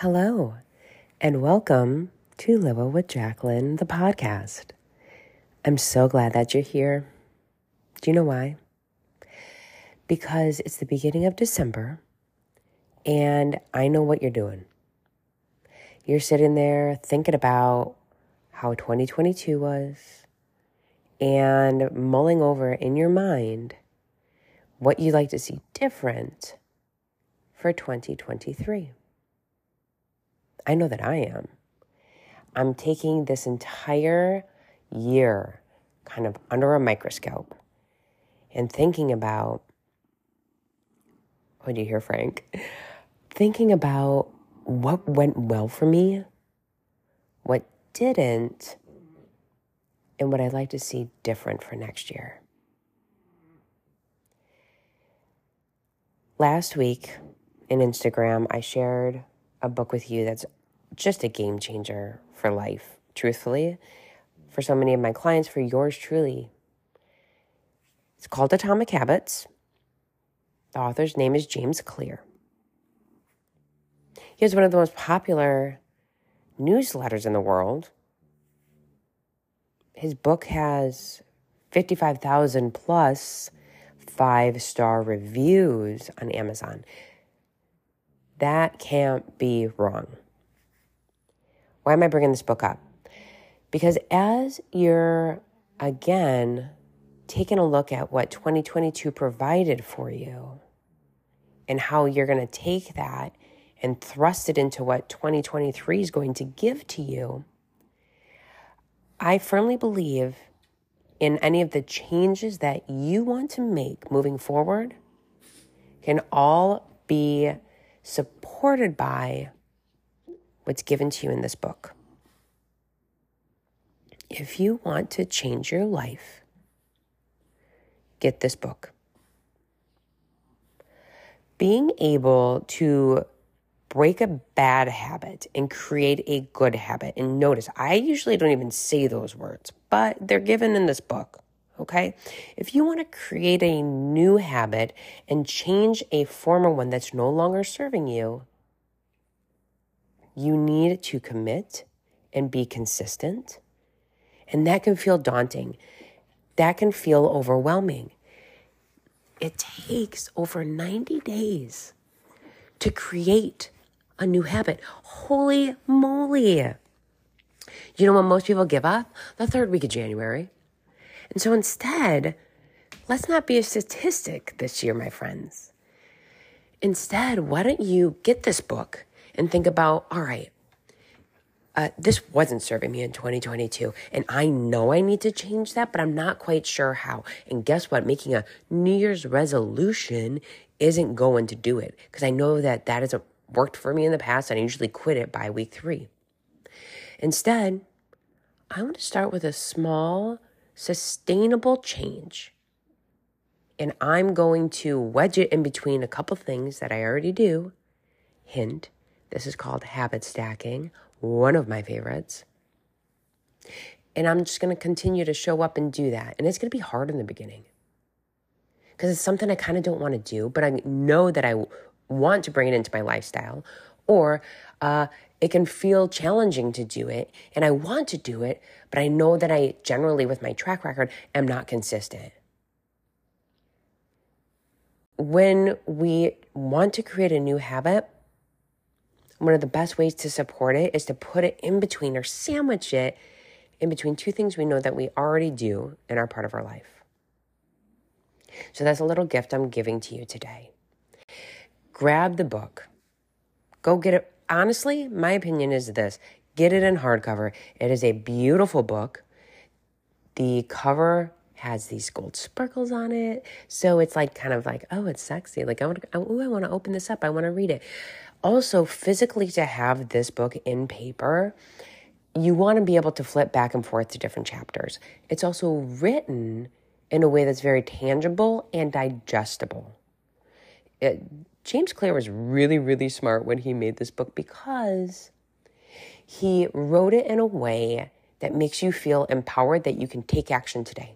Hello, and welcome to Live with Jacqueline, the podcast. I'm so glad that you're here. Do you know why? Because it's the beginning of December, and I know what you're doing. You're sitting there thinking about how 2022 was and mulling over in your mind what you'd like to see different for 2023. I know that I am. I'm taking this entire year kind of under a microscope and thinking about what do you hear, Frank? Thinking about what went well for me, what didn't, and what I'd like to see different for next year. Last week in Instagram, I shared a book with you that's just a game changer for life, truthfully, for so many of my clients, for yours truly. It's called Atomic Habits. The author's name is James Clear. He has one of the most popular newsletters in the world. His book has 55,000 plus five star reviews on Amazon. That can't be wrong. Why am I bringing this book up? Because as you're again taking a look at what 2022 provided for you and how you're going to take that and thrust it into what 2023 is going to give to you, I firmly believe in any of the changes that you want to make moving forward can all be supported by what's given to you in this book. If you want to change your life, get this book. Being able to break a bad habit and create a good habit. And notice, I usually don't even say those words, but they're given in this book. Okay. If you want to create a new habit and change a former one that's no longer serving you, you need to commit and be consistent. And that can feel daunting. That can feel overwhelming. It takes over 90 days to create a new habit. Holy moly. You know when most people give up? The third week of January. And so instead, let's not be a statistic this year, my friends. Instead, why don't you get this book and think about, all right, uh, this wasn't serving me in 2022. And I know I need to change that, but I'm not quite sure how. And guess what? Making a New Year's resolution isn't going to do it because I know that that hasn't worked for me in the past and I usually quit it by week three. Instead, I want to start with a small, sustainable change. And I'm going to wedge it in between a couple things that I already do. Hint, this is called habit stacking, one of my favorites. And I'm just going to continue to show up and do that. And it's going to be hard in the beginning because it's something I kind of don't want to do, but I know that I want to bring it into my lifestyle. Or uh, it can feel challenging to do it, and I want to do it, but I know that I generally, with my track record, am not consistent. When we want to create a new habit, one of the best ways to support it is to put it in between or sandwich it in between two things we know that we already do in our part of our life. So that's a little gift I'm giving to you today. Grab the book. Go get it. Honestly, my opinion is this get it in hardcover. It is a beautiful book. The cover has these gold sparkles on it. So it's like kind of like, oh, it's sexy. Like, I want to, oh, I want to open this up. I want to read it. Also, physically, to have this book in paper, you want to be able to flip back and forth to different chapters. It's also written in a way that's very tangible and digestible. It, James Clear was really, really smart when he made this book because he wrote it in a way that makes you feel empowered that you can take action today.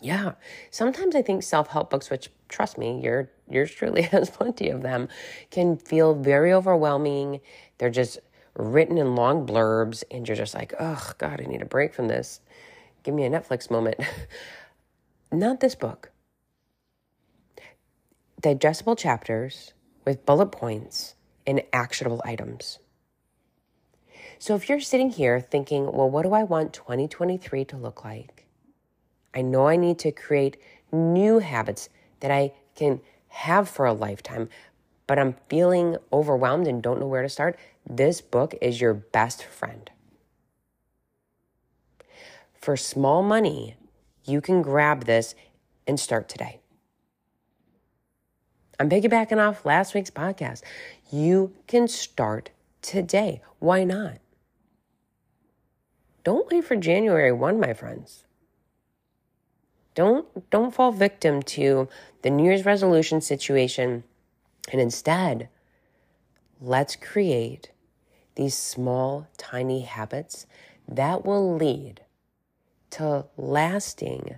Yeah. Sometimes I think self-help books, which trust me, your yours truly has plenty of them, can feel very overwhelming. They're just written in long blurbs, and you're just like, oh God, I need a break from this. Give me a Netflix moment. Not this book. Digestible chapters with bullet points and actionable items. So if you're sitting here thinking, well, what do I want 2023 to look like? I know I need to create new habits that I can have for a lifetime, but I'm feeling overwhelmed and don't know where to start. This book is your best friend. For small money, you can grab this and start today. I'm piggybacking off last week's podcast. You can start today. Why not? Don't wait for January 1, my friends. Don't don't fall victim to the New Year's resolution situation and instead let's create these small tiny habits that will lead to lasting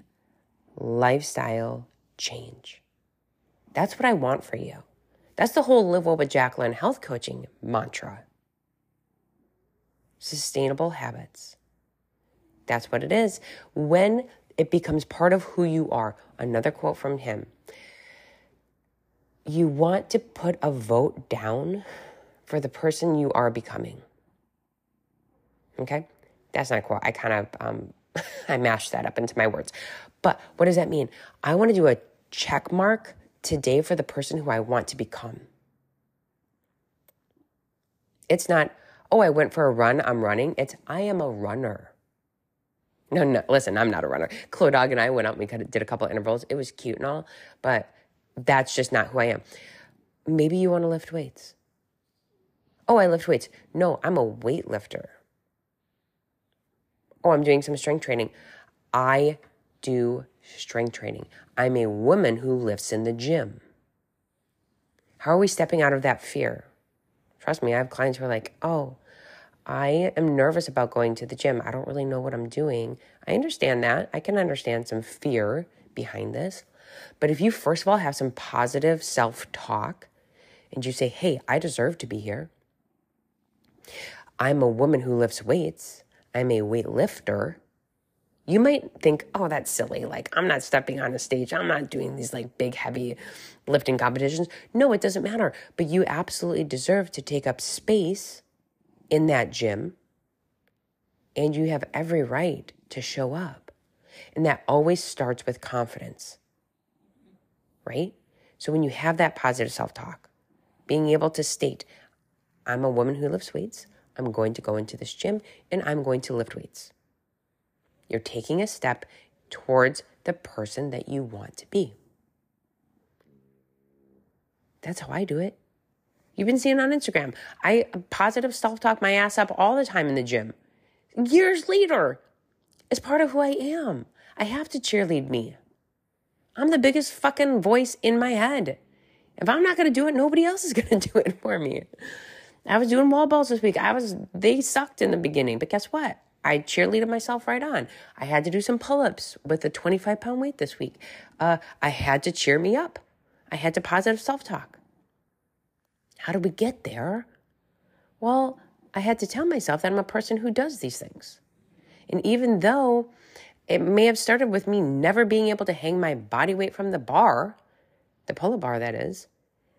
lifestyle change. That's what I want for you. That's the whole Live Well with Jacqueline health coaching mantra. Sustainable habits. That's what it is. When it becomes part of who you are. Another quote from him. You want to put a vote down for the person you are becoming. Okay? That's not a quote. I kind of um, I mashed that up into my words. But what does that mean? I want to do a check mark today for the person who I want to become. It's not, oh, I went for a run, I'm running. It's, I am a runner. No, no, listen, I'm not a runner. Chloe Dog and I went out and we did a couple of intervals. It was cute and all, but that's just not who I am. Maybe you want to lift weights. Oh, I lift weights. No, I'm a weightlifter. Oh, I'm doing some strength training. I do strength training. I'm a woman who lifts in the gym. How are we stepping out of that fear? Trust me, I have clients who are like, oh, I am nervous about going to the gym. I don't really know what I'm doing. I understand that. I can understand some fear behind this. But if you, first of all, have some positive self talk and you say, hey, I deserve to be here. I'm a woman who lifts weights. I'm a weightlifter. You might think, oh, that's silly. Like, I'm not stepping on a stage. I'm not doing these like big, heavy lifting competitions. No, it doesn't matter. But you absolutely deserve to take up space in that gym, and you have every right to show up. And that always starts with confidence, right? So when you have that positive self talk, being able to state, I'm a woman who lifts weights, I'm going to go into this gym, and I'm going to lift weights. You're taking a step towards the person that you want to be. That's how I do it. You've been seeing on Instagram. I positive self talk my ass up all the time in the gym. Years later, it's part of who I am. I have to cheerlead me. I'm the biggest fucking voice in my head. If I'm not to do it, nobody else is to do it for me. I was doing wall balls this week. I was, they sucked in the beginning, but guess what? I cheerleaded myself right on. I had to do some pull ups with a 25 pound weight this week. Uh, I had to cheer me up. I had to positive self talk. How did we get there? Well, I had to tell myself that I'm a person who does these things. And even though it may have started with me never being able to hang my body weight from the bar, the pull up bar, that is,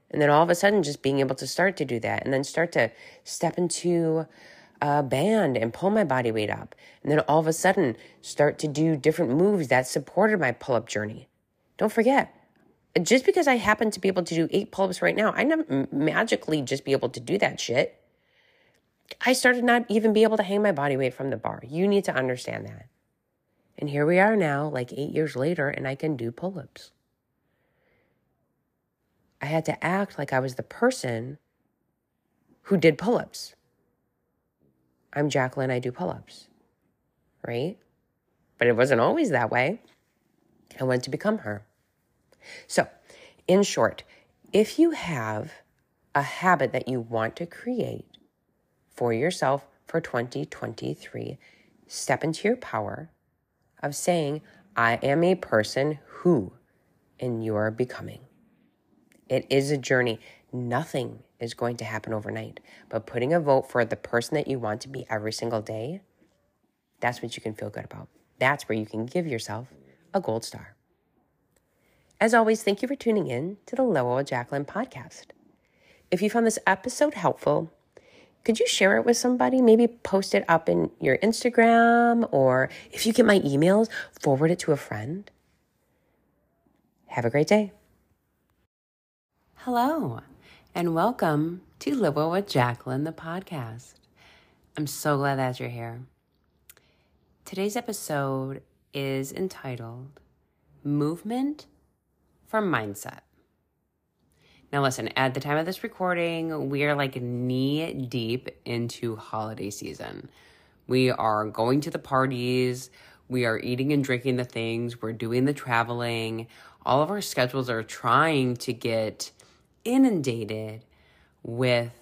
and then all of a sudden just being able to start to do that and then start to step into a band and pull my body weight up. And then all of a sudden start to do different moves that supported my pull up journey. Don't forget, just because I happen to be able to do eight pull ups right now, I never magically just be able to do that shit. I started not even be able to hang my body weight from the bar. You need to understand that. And here we are now, like eight years later, and I can do pull ups. I had to act like I was the person who did pull ups. I'm Jacqueline, I do pull ups, right? But it wasn't always that way. I wanted to become her. So, in short, if you have a habit that you want to create for yourself for 2023, step into your power of saying, I am a person who, and you are becoming. It is a journey. Nothing is going to happen overnight, but putting a vote for the person that you want to be every single day, that's what you can feel good about. That's where you can give yourself a gold star. As always, thank you for tuning in to the with Jacqueline podcast. If you found this episode helpful, could you share it with somebody? Maybe post it up in your Instagram, or if you get my emails, forward it to a friend. Have a great day. Hello, and welcome to Living with Jacqueline, the podcast. I'm so glad that you're here. Today's episode is entitled Movement for Mindset. Now, listen, at the time of this recording, we are like knee deep into holiday season. We are going to the parties, we are eating and drinking the things, we're doing the traveling. All of our schedules are trying to get inundated with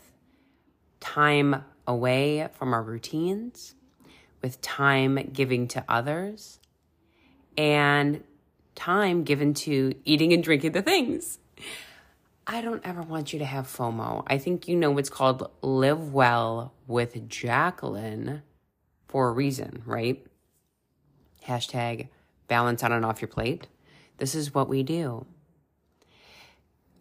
time away from our routines, with time giving to others, and time given to eating and drinking the things. I don't ever want you to have FOMO. I think you know what's called live well with Jacqueline for a reason, right? Hashtag balance on and off your plate. This is what we do.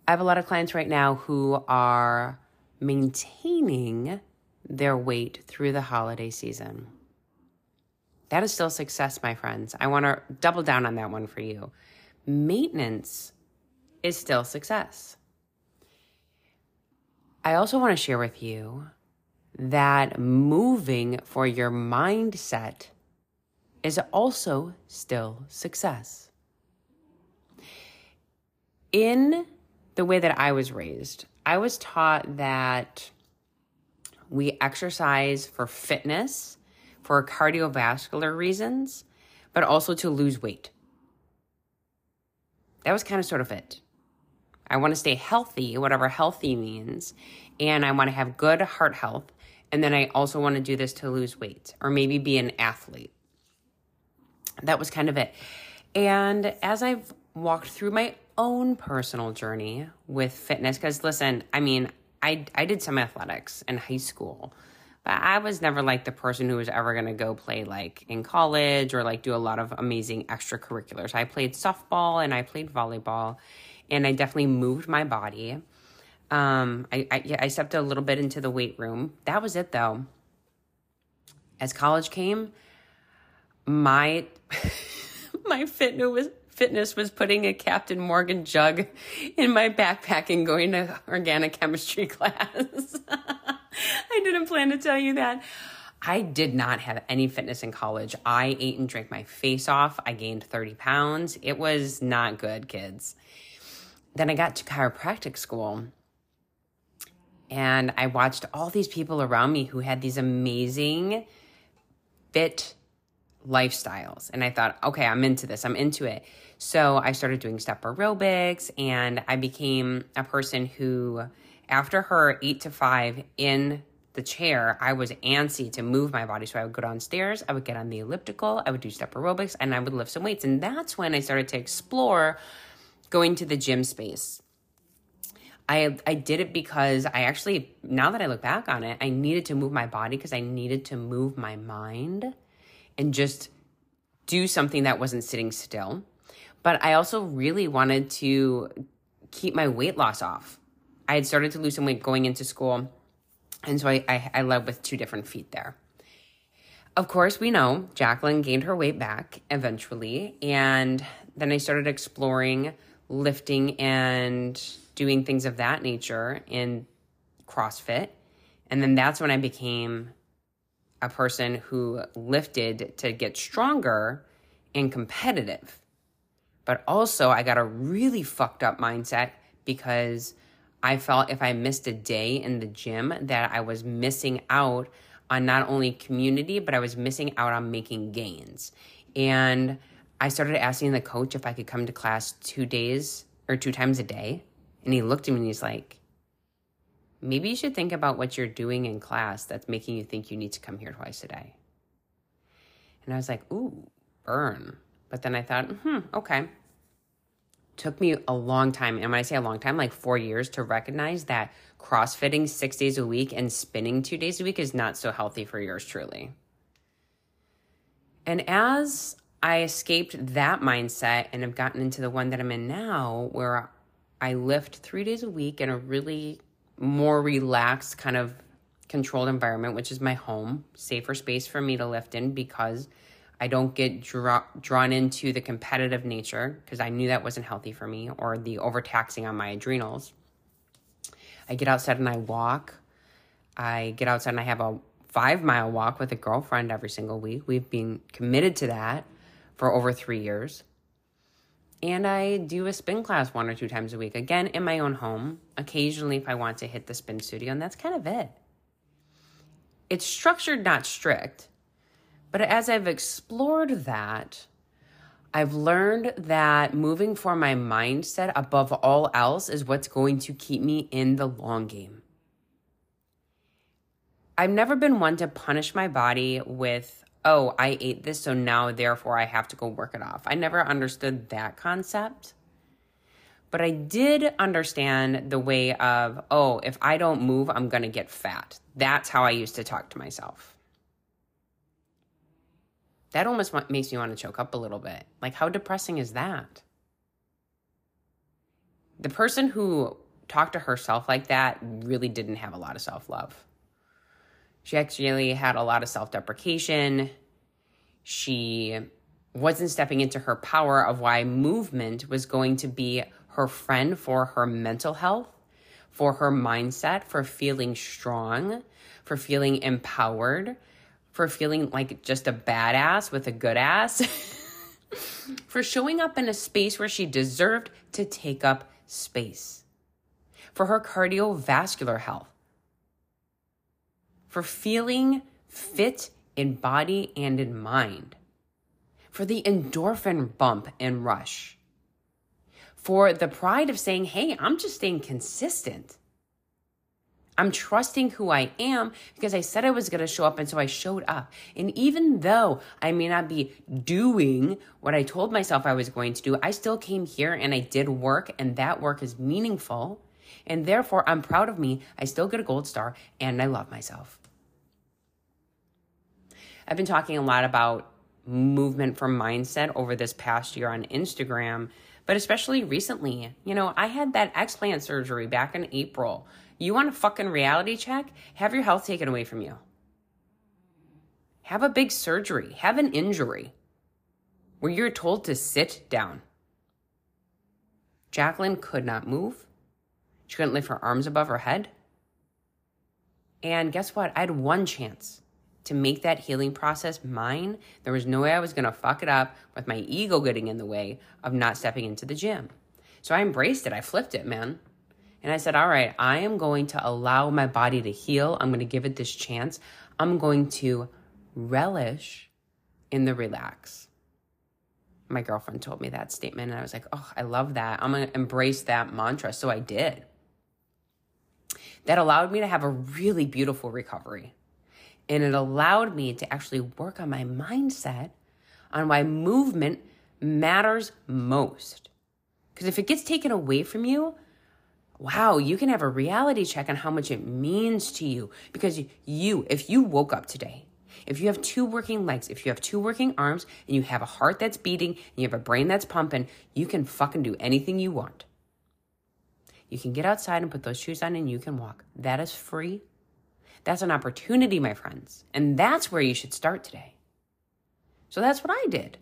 I have a lot of clients right now who are maintaining their weight through the holiday season. That is still success, my friends. I want to double down on that one for you. Maintenance is still success. I also want to share with you that moving for your mindset is also still success. In the way that I was raised. I was taught that we exercise for fitness, for cardiovascular reasons, but also to lose weight. That was kind of sort of it. I want to stay healthy, whatever healthy means, and I want to have good heart health. And then I also want to do this to lose weight or maybe be an athlete. That was kind of it. And as I've walked through my own personal journey with fitness because listen i mean I, I did some athletics in high school but i was never like the person who was ever going to go play like in college or like do a lot of amazing extracurriculars. I played softball and i played volleyball and i definitely moved my body. Um i i, I stepped a little bit into the weight room. That was it though. As college came my my fitness was fitness was putting a Captain Morgan jug in my backpack and going to organic chemistry class. I didn't plan to tell you that. I did not have any fitness in college. I ate and drank my face off. I gained 30 pounds. It was not good, kids. Then I got to chiropractic school and I watched all these people around me who had these amazing fit lifestyles. And I thought, okay, I'm into this, I'm into it. So I started doing step aerobics and I became a person who, after her eight to five in the chair, I was antsy to move my body. So I would go downstairs, I would get on the elliptical, I would do step aerobics, and I would lift some weights. And that's when I started to explore going to the gym space. I I did it because I actually now that I look back on it, I needed to move my body because I needed to move my mind and just do something that wasn't sitting still. But I also really wanted to keep my weight loss off. I had started to lose some weight going into school. And so I, I, I led with two different feet there. Of course, we know Jacqueline gained her weight back eventually. And then I started exploring lifting and doing things of that nature in CrossFit. And then that's when I became a person who lifted to get stronger and competitive. But also, I got a really fucked up mindset because I felt if I missed a day in the gym that I was missing out on not only community, but I was missing out on making gains. And I started asking the coach if I could come to class two days or two times a day. And he looked at me and he's like, maybe you should think about what you're doing in class that's making you think you need to come here twice a day. And I was like, ooh, burn. But then I thought, hmm, okay. Took me a long time, and when I say a long time, like four years, to recognize that CrossFitting six days a week and spinning two days a week is not so healthy for yours truly. And as I escaped that mindset and have gotten into the one that I'm in now, where I lift three days a week in a really more relaxed, kind of controlled environment, which is my home, safer space for me to lift in because I don't get draw, drawn into the competitive nature because I knew that wasn't healthy for me or the overtaxing on my adrenals. I get outside and I walk. I get outside and I have a five mile walk with a girlfriend every single week. We've been committed to that for over three years. And I do a spin class one or two times a week, again in my own home, occasionally if I want to hit the spin studio, and that's kind of it. It's structured, not strict. But as I've explored that, I've learned that moving for my mindset above all else is what's going to keep me in the long game. I've never been one to punish my body with, oh, I ate this, so now therefore I have to go work it off. I never understood that concept. But I did understand the way of, oh, if I don't move, I'm going to get fat. That's how I used to talk to myself that almost makes me want to choke up a little bit. Like, how depressing is that? The person who talked to herself like that really didn't have a lot of self love. She actually had a lot of self deprecation. She wasn't stepping into her power of why movement was going to be her friend for her mental health, for her mindset, for feeling strong, for feeling empowered, for feeling like just a badass with a good ass, for showing up in a space where she deserved to take up space, for her cardiovascular health, for feeling fit in body and in mind, for the endorphin bump and rush, for the pride of saying, hey, I'm just staying consistent. I'm trusting who I am because I said I was going to show up and so I showed up. And even though I may not be doing what I told myself I was going to do, I still came here and I did work and that work is meaningful. And therefore, I'm proud of me. I still get a gold star and I love myself. I've been talking a lot about movement from mindset over this past year on Instagram, but especially recently. You know, I had that explant surgery back in April. You want a fucking reality check? Have your health taken away from you. Have a big surgery. Have an injury where you're told to sit down. Jacqueline could not move. She couldn't lift her arms above her head. And guess what? I had one chance to make that healing process mine. There was no way I was going to fuck it up with my ego getting in the way of not stepping into the gym. So I embraced it. I flipped it, man. And I said, all right, I am going to allow my body to heal. I'm going to give it this chance. I'm going to relish in the relax. My girlfriend told me that statement, and I was like, oh, I love that. I'm going to embrace that mantra. So I did. That allowed me to have a really beautiful recovery. And it allowed me to actually work on my mindset on why movement matters most. Because if it gets taken away from you, wow, you can have a reality check on how much it means to you. Because you, if you woke up today, if you have two working legs, if you have two working arms, and you have a heart that's beating, and you have a brain that's pumping, you can fucking do anything you want. You can get outside and put those shoes on and you can walk. That is free. That's an opportunity, my friends. And that's where you should start today. So that's what I did.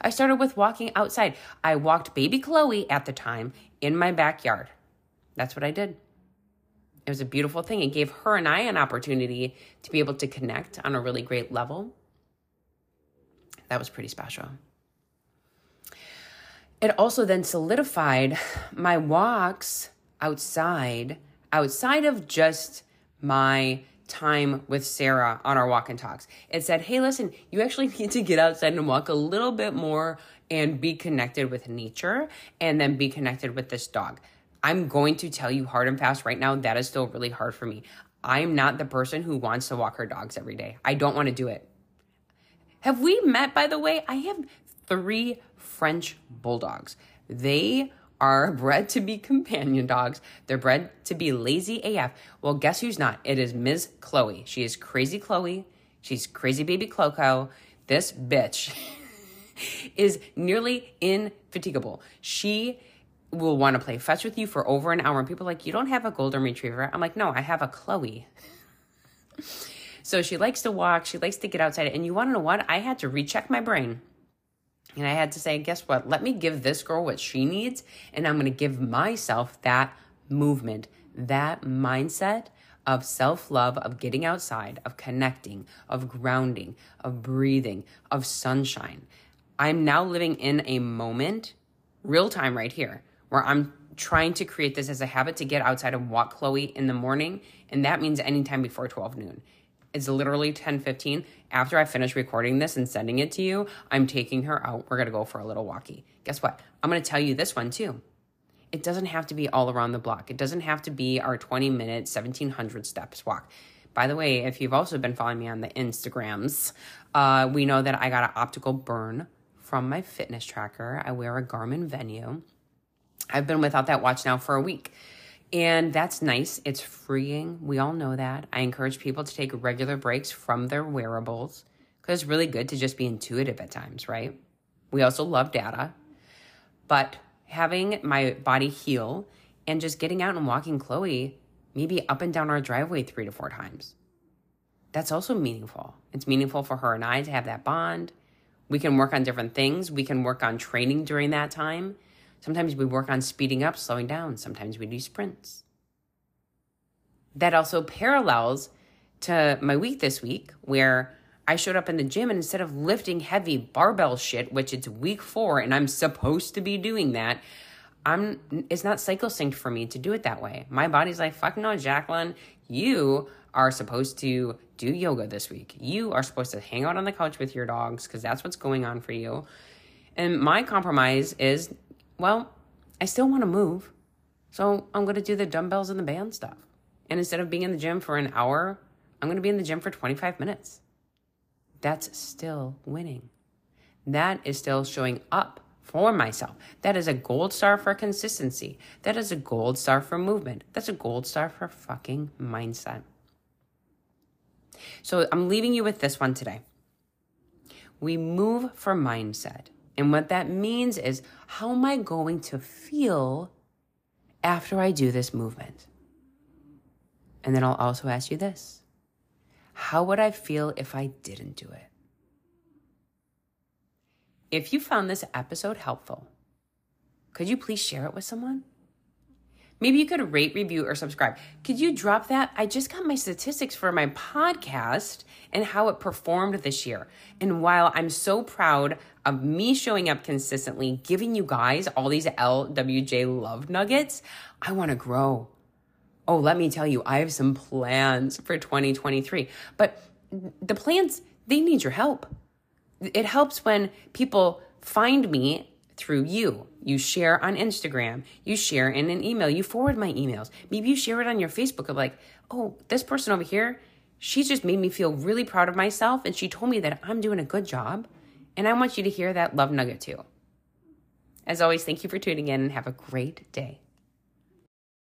I started with walking outside. I walked baby Chloe at the time in my backyard. That's what I did. It was a beautiful thing. It gave her and I an opportunity to be able to connect on a really great level. That was pretty special. It also then solidified my walks outside, outside of just my time with Sarah on our walk and talks. It said, hey, listen, you actually need to get outside and walk a little bit more and be connected with nature and then be connected with this dog. I'm going to tell you hard and fast right now, that is still really hard for me. I'm not the person who wants to walk her dogs every day. I don't want to do it. Have we met, by the way? I have three French bulldogs. They are bred to be companion dogs. They're bred to be lazy AF. Well, guess who's not? It is Ms. Chloe. She is crazy Chloe. She's crazy baby Cloco. This bitch is nearly infatigable. She will want to play fetch with you for over an hour. And people like, You don't have a golden retriever. I'm like, No, I have a Chloe. so she likes to walk. She likes to get outside. And you want to know what? I had to recheck my brain and I had to say, guess what? Let me give this girl what she needs, and I'm going to give myself that movement, that mindset of self love, of getting outside, of connecting, of grounding, of breathing, of sunshine. I'm now living in a moment, real time right here, where I'm trying to create this as a habit to get outside and walk Chloe in the morning. And that means anytime before 12 noon. It's literally 10 15. After I finish recording this and sending it to you, I'm taking her out. We're going to go for a little walkie. Guess what? I'm going to tell you this one too. It doesn't have to be all around the block. It doesn't have to be our 20 minute, 1700 steps walk. By the way, if you've also been following me on the Instagrams, uh, we know that I got an optical burn from my fitness tracker. I wear a Garmin Venu. I've been without that watch now for a week. And that's nice. It's freeing. We all know that. I encourage people to take regular breaks from their wearables because it's really good to just be intuitive at times, right? We also love data. But having my body heal and just getting out and walking Chloe, maybe up and down our driveway three to four times, that's also meaningful. It's meaningful for her and I to have that bond. We can work on different things. We can work on training during that time Sometimes we work on speeding up, slowing down. Sometimes we do sprints. That also parallels to my week this week, where I showed up in the gym and instead of lifting heavy barbell shit, which it's week four and I'm supposed to be doing that, I'm it's not cycle synced for me to do it that way. My body's like, fuck no, Jacqueline, you are supposed to do yoga this week. You are supposed to hang out on the couch with your dogs because that's what's going on for you. And my compromise is well, I still want to move. So I'm going to do the dumbbells and the band stuff. And instead of being in the gym for an hour, I'm going to be in the gym for 25 minutes. That's still winning. That is still showing up for myself. That is a gold star for consistency. That is a gold star for movement. That's a gold star for fucking mindset. So I'm leaving you with this one today. We move for mindset. And what that means is, how am I going to feel after I do this movement? And then I'll also ask you this How would I feel if I didn't do it? If you found this episode helpful, could you please share it with someone? Maybe you could rate, review, or subscribe. Could you drop that? I just got my statistics for my podcast and how it performed this year. And while I'm so proud of me showing up consistently, giving you guys all these LWJ love nuggets, I want to grow. Oh, let me tell you, I have some plans for 2023. But the plans, they need your help. It helps when people find me through you. You share on Instagram, you share in an email, you forward my emails. Maybe you share it on your Facebook of like, oh, this person over here, she just made me feel really proud of myself and she told me that I'm doing a good job. And I want you to hear that love nugget too. As always, thank you for tuning in and have a great day.